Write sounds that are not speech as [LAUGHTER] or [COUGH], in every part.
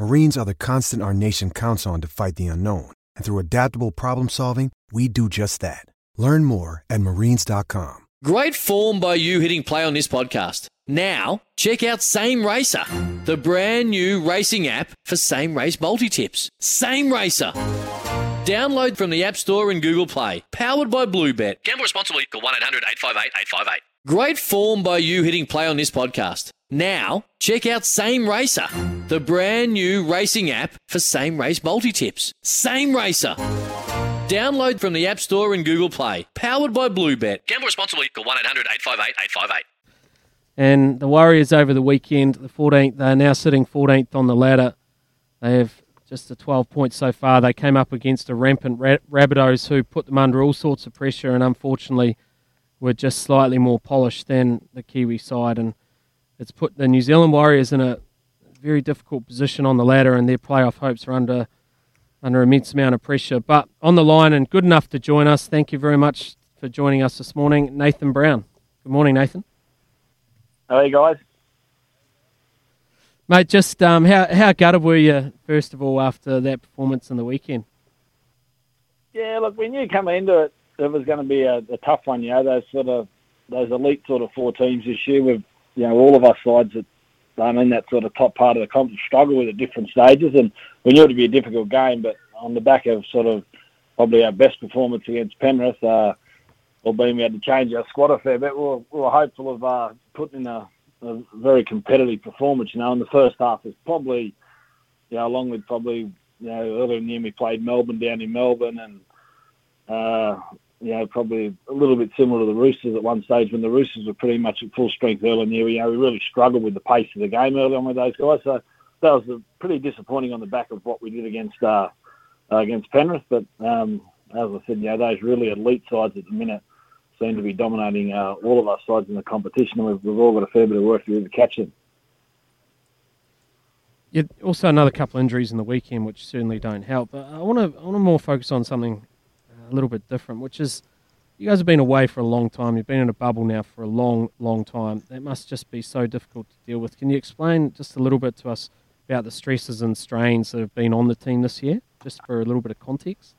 Marines are the constant our nation counts on to fight the unknown. And through adaptable problem solving, we do just that. Learn more at marines.com. Great form by you hitting play on this podcast. Now, check out Same Racer, the brand new racing app for same race multi tips. Same Racer. Download from the App Store and Google Play. Powered by Bluebet. Gamble responsibly. Call 1 800 858 858. Great form by you hitting play on this podcast. Now, check out Same Racer, the brand new racing app for same race multi tips. Same Racer. Download from the App Store and Google Play. Powered by Bluebet. Gamble responsibly. Call 1 800 858 858. And the Warriors over the weekend, the 14th, they're now sitting 14th on the ladder. They have just the 12 points so far. They came up against a rampant Ra- Rabbitohs who put them under all sorts of pressure and unfortunately were just slightly more polished than the Kiwi side. And it's put the New Zealand Warriors in a very difficult position on the ladder, and their playoff hopes are under under immense amount of pressure. But on the line and good enough to join us. Thank you very much for joining us this morning, Nathan Brown. Good morning, Nathan. How are you guys. Mate, just um, how how gutted were you first of all after that performance in the weekend? Yeah, look, we knew coming into it it was going to be a, a tough one. You know, those sort of those elite sort of four teams this year. With you know all of our sides that um, mean, that sort of top part of the comp struggle with at different stages, and we knew it would be a difficult game. But on the back of sort of probably our best performance against Penrith, uh, albeit we had to change our squad a fair bit, we were, we were hopeful of uh, putting in a, a very competitive performance. You know, in the first half is probably, you know, along with probably you know earlier in the year we played Melbourne down in Melbourne and. Uh, you know, probably a little bit similar to the Roosters at one stage when the Roosters were pretty much at full strength early in the year. You know, we really struggled with the pace of the game early on with those guys. So that was pretty disappointing on the back of what we did against uh, against Penrith. But um, as I said, you know, those really elite sides at the minute seem to be dominating uh, all of our sides in the competition, we've, we've all got a fair bit of work to do to catch them. Yeah, also another couple of injuries in the weekend, which certainly don't help. But I want to I want to more focus on something a little bit different, which is you guys have been away for a long time. You've been in a bubble now for a long, long time. That must just be so difficult to deal with. Can you explain just a little bit to us about the stresses and strains that have been on the team this year, just for a little bit of context?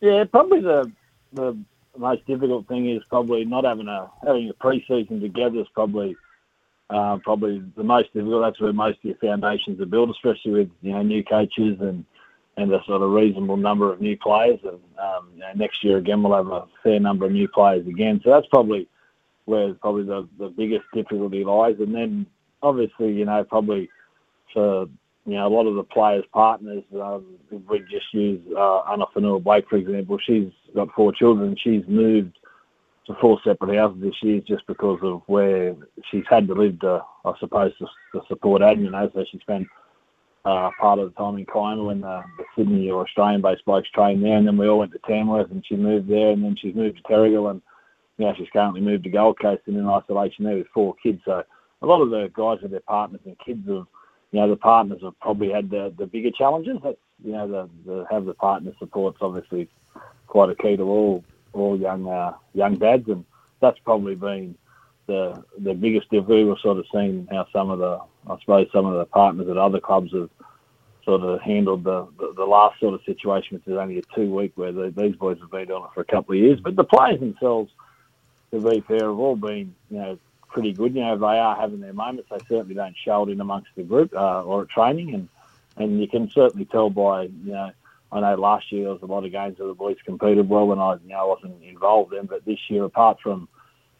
Yeah, probably the the most difficult thing is probably not having a having a pre-season together is probably uh, probably the most difficult. That's where most of your foundations are built, especially with you know new coaches and and a sort of reasonable number of new players. And um, you know, next year again, we'll have a fair number of new players again. So that's probably where probably the, the biggest difficulty lies. And then obviously, you know, probably for you know a lot of the players' partners, um, we just use uh, Anna Fanua Blake for example, she's got four children. She's moved to four separate houses this year just because of where she's had to live to, I suppose, to, to support Ad, you know, so she spent uh, part of the time in Kiama when the, the Sydney or Australian-based blokes trained there, and then we all went to Tamworth, and she moved there, and then she's moved to Terrigal, and know, she's currently moved to Gold Coast and in isolation there with four kids. So a lot of the guys with their partners and kids have, you know, the partners have probably had the, the bigger challenges. That's, you know, the, the have the partner support's obviously quite a key to all all young uh, young dads, and that's probably been the the biggest difficulty. We've sort of seen how some of the, I suppose, some of the partners at other clubs have sort of handled the, the, the last sort of situation, which is only a two week where the, these boys have been on it for a couple of years. But the players themselves, to be fair, have all been, you know, pretty good. You know, they are having their moments. They certainly don't show it in amongst the group uh, or at training, and and you can certainly tell by you know I know last year there was a lot of games where the boys competed well and I, you know, wasn't involved in. But this year, apart from,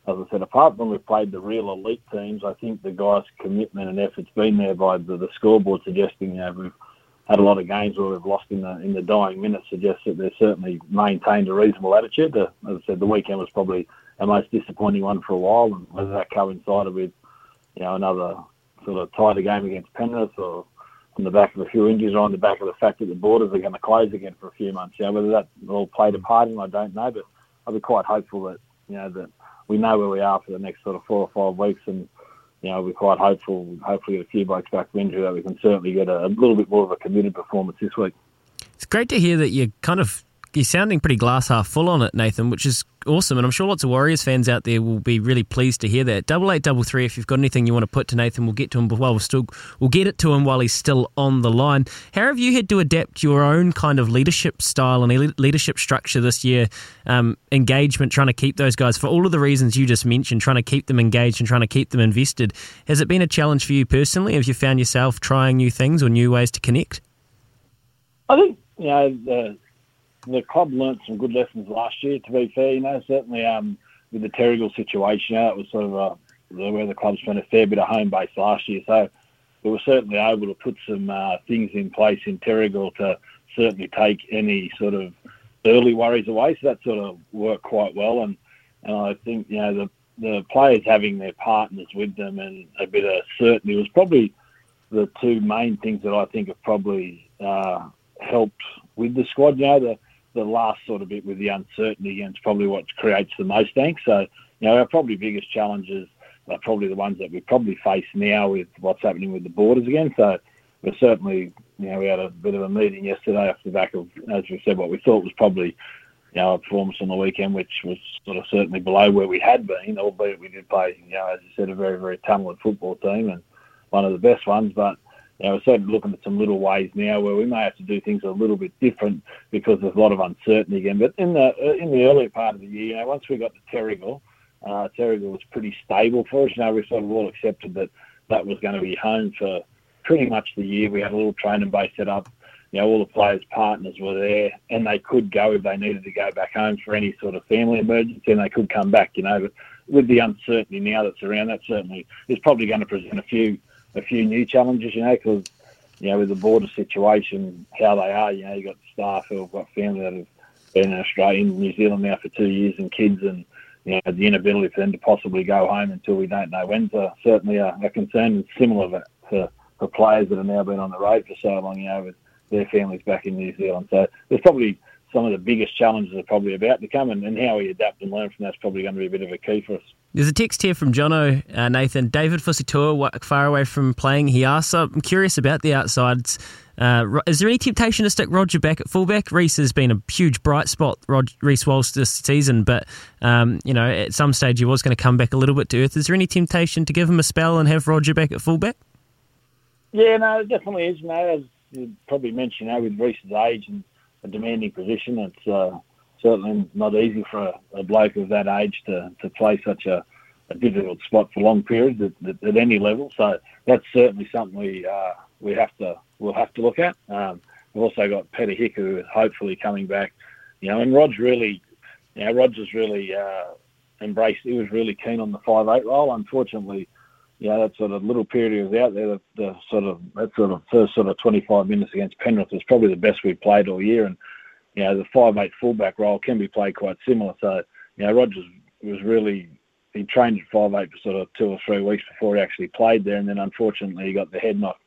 as I said, apart from we've played the real elite teams, I think the guys' commitment and effort's been there by the, the scoreboard suggesting, you know, we've had a lot of games where we've lost in the in the dying minutes suggests that they've certainly maintained a reasonable attitude. The, as I said, the weekend was probably our most disappointing one for a while, and whether that coincided with, you know, another sort of tighter game against Penrith or on the back of a few injuries or on the back of the fact that the borders are going to close again for a few months. You know, whether that all played a part in, I don't know, but I'd be quite hopeful that you know that we know where we are for the next sort of four or five weeks, and you know we're quite hopeful. Hopefully, get a few blokes back from injury that we can certainly get a, a little bit more of a committed performance this week. It's great to hear that you're kind of you're sounding pretty glass half full on it, Nathan, which is awesome. And I'm sure lots of Warriors fans out there will be really pleased to hear that. Double eight, double three. If you've got anything you want to put to Nathan, we'll get to him. Well, we'll still we'll get it to him while he's still on the line. How have you had to adapt your own kind of leadership style and leadership structure this year? Um, engagement, trying to keep those guys for all of the reasons you just mentioned, trying to keep them engaged and trying to keep them invested. Has it been a challenge for you personally? Have you found yourself trying new things or new ways to connect? I think you know the the club learnt some good lessons last year. To be fair, you know, certainly um, with the Terrigal situation, you know, it was sort of a, where the club spent a fair bit of home base last year. So we were certainly able to put some uh, things in place in Terrigal to certainly take any sort of early worries away. So that sort of worked quite well. And and I think you know the the players having their partners with them and a bit of certainty was probably the two main things that I think have probably uh, helped with the squad. You know, the the last sort of bit with the uncertainty and it's probably what creates the most angst. So, you know, our probably biggest challenges are probably the ones that we probably face now with what's happening with the borders again. So we're certainly, you know, we had a bit of a meeting yesterday off the back of, as we said, what we thought was probably, you know, a performance on the weekend, which was sort of certainly below where we had been, albeit we did play, you know, as you said, a very, very talented football team and one of the best ones. But know, we're certainly looking at some little ways now where we may have to do things a little bit different because there's a lot of uncertainty again. But in the uh, in the earlier part of the year, you know, once we got to Terrigal, uh, Terrigal was pretty stable for us. You know, we sort of all accepted that that was going to be home for pretty much the year. We had a little training base set up. You know, all the players' partners were there, and they could go if they needed to go back home for any sort of family emergency, and they could come back. You know, but with the uncertainty now that's around, that certainly is probably going to present a few a few new challenges, you know, because, you know, with the border situation, how they are, you know, you've got staff who have got family that have been in Australia, in New Zealand now for two years and kids and, you know, the inability for them to possibly go home until we don't know when's a, certainly a, a concern and similar for, for players that have now been on the road for so long, you know, with their families back in New Zealand. So there's probably some of the biggest challenges are probably about to come, and, and how we adapt and learn from that's probably going to be a bit of a key for us. There's a text here from Jono, uh, Nathan. David Fusitu'a, far away from playing. He asks, I'm curious about the outsides. Uh, is there any temptation to stick Roger back at fullback? Reece has been a huge bright spot, Rod, Reece Walsh, this season, but um, you know at some stage he was going to come back a little bit to earth. Is there any temptation to give him a spell and have Roger back at fullback? Yeah, no, it definitely is. You know, as you probably mentioned, you know, with Reece's age and a demanding position. It's uh, certainly not easy for a, a, bloke of that age to, to play such a, a difficult spot for long periods at, at, at, any level. So that's certainly something we uh, we have to we'll have to look at. Um, we've also got Peter Hiku, who is hopefully coming back. You know, and Rod's really, you know, Rod's really uh, embraced. He was really keen on the five eight role. Unfortunately, you know, that sort of little period he was out there, the, the, sort of that sort of first sort of 25 minutes against Penrith was probably the best we've played all year. And you know, the five-eight fullback role can be played quite similar. So you know, Rogers was really he trained at five-eight for sort of two or three weeks before he actually played there, and then unfortunately he got the head knock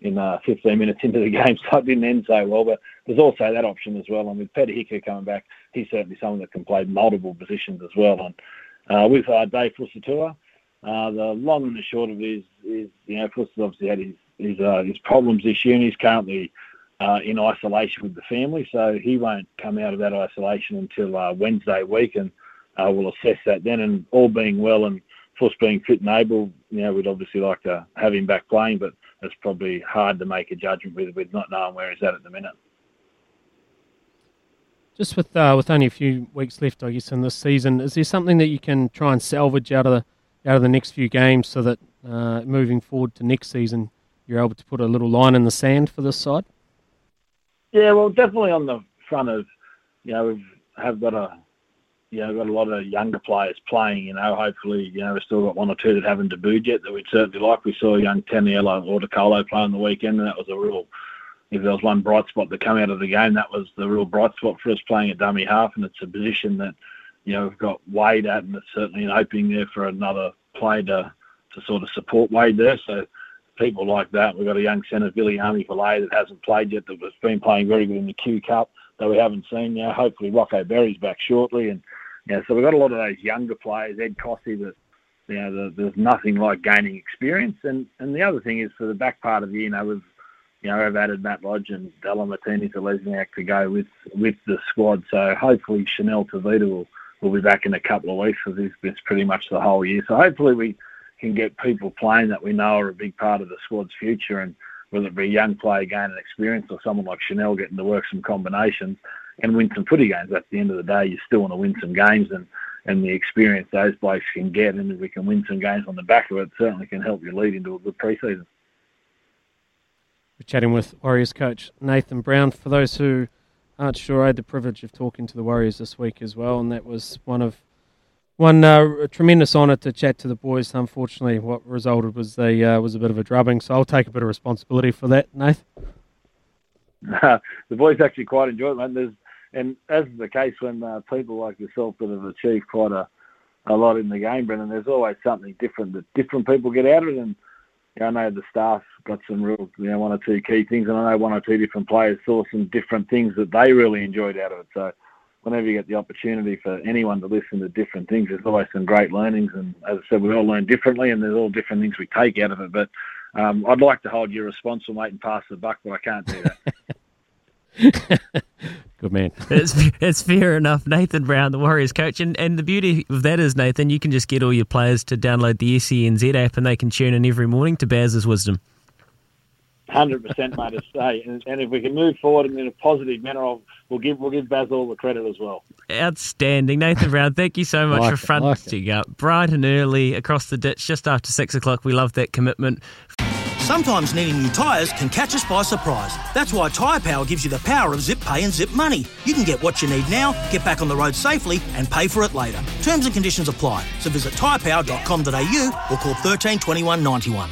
in uh, 15 minutes [LAUGHS] into the game, so it didn't end so well. But there's also that option as well. And with Peter Hiku coming back, he's certainly someone that can play multiple positions as well. And uh, with uh, Dave Fusitu'a, uh, the long and the short of it is, is you know, Fuss obviously had his his, uh, his problems this year, and he's currently uh, in isolation with the family, so he won't come out of that isolation until uh, Wednesday week, and uh, we'll assess that then. And all being well, and Fuss being fit and able, you know, we'd obviously like to have him back playing, but it's probably hard to make a judgment with with not knowing where he's at at the minute. Just with uh, with only a few weeks left, I guess, in this season, is there something that you can try and salvage out of the out of the next few games so that uh, moving forward to next season, you're able to put a little line in the sand for this side? Yeah, well, definitely on the front of, you know, we have got a, you know, got a lot of younger players playing. You know, hopefully, you know, we've still got one or two that haven't debuted yet that we'd certainly like. We saw young Taniela Otukolo play on the weekend, and that was a real. If there was one bright spot that came out of the game, that was the real bright spot for us playing at dummy half, and it's a position that, you know, we've got Wade at, and it's certainly an opening there for another player to to sort of support Wade there. So people like that. We've got a young centre, Billy Army Filet, that hasn't played yet, that has been playing very good in the Q Cup that we haven't seen. Know, hopefully Rocco Berry's back shortly, and yeah, so we've got a lot of those younger players. Ed Cossey, that you know, the, there's nothing like gaining experience. And and the other thing is for the back part of the year, you know, we've you know, I've added Matt Lodge and Dallin Watene-Zelezniak to go with with the squad. So hopefully Chanel Tavita will will be back in a couple of weeks because he's missed pretty much the whole year. So hopefully we can get people playing that we know are a big part of the squad's future, and whether it be a young player gaining experience or someone like Chanel getting to work some combinations and win some footy games. At the end of the day, you still want to win some games, and and the experience those blokes can get, and if we can win some games on the back of it, certainly can help you lead into a good preseason. We're chatting with Warriors coach Nathan Brown. For those who aren't sure, I had the privilege of talking to the Warriors this week as well, and that was one of one uh, tremendous honour to chat to the boys. Unfortunately, what resulted was they uh, was a bit of a drubbing, so I'll take a bit of responsibility for that, Nathan. [LAUGHS] the boys actually quite enjoyed it. There's, and as is the case when uh, people like yourself that have achieved quite a, a lot in the game, Brendan, there's always something different that different people get out of it. And you know, I know the staff got some real, you know, one or two key things, and I know one or two different players saw some different things that they really enjoyed out of it. So whenever you get the opportunity for anyone to listen to different things, there's always some great learnings. And as I said, we all learn differently, and there's all different things we take out of it. But um, I'd like to hold you responsible, mate, and pass the buck, but I can't do that. [LAUGHS] Good man. it's it's fair enough. Nathan Brown, the Warriors coach, and and the beauty of that is Nathan, you can just get all your players to download the SENZ app, and they can tune in every morning to Baz's wisdom. Hundred percent, mate. To say, and, and, if we can move forward in a positive manner, I'll, we'll give we'll give Baz all the credit as well. Outstanding, Nathan Brown. Thank you so much like for fronting like up bright and early across the ditch just after six o'clock. We love that commitment. Sometimes needing new tyres can catch us by surprise. That's why Tyre Power gives you the power of zip pay and zip money. You can get what you need now, get back on the road safely, and pay for it later. Terms and conditions apply. So visit tyrepower.com.au or call 13 21 91.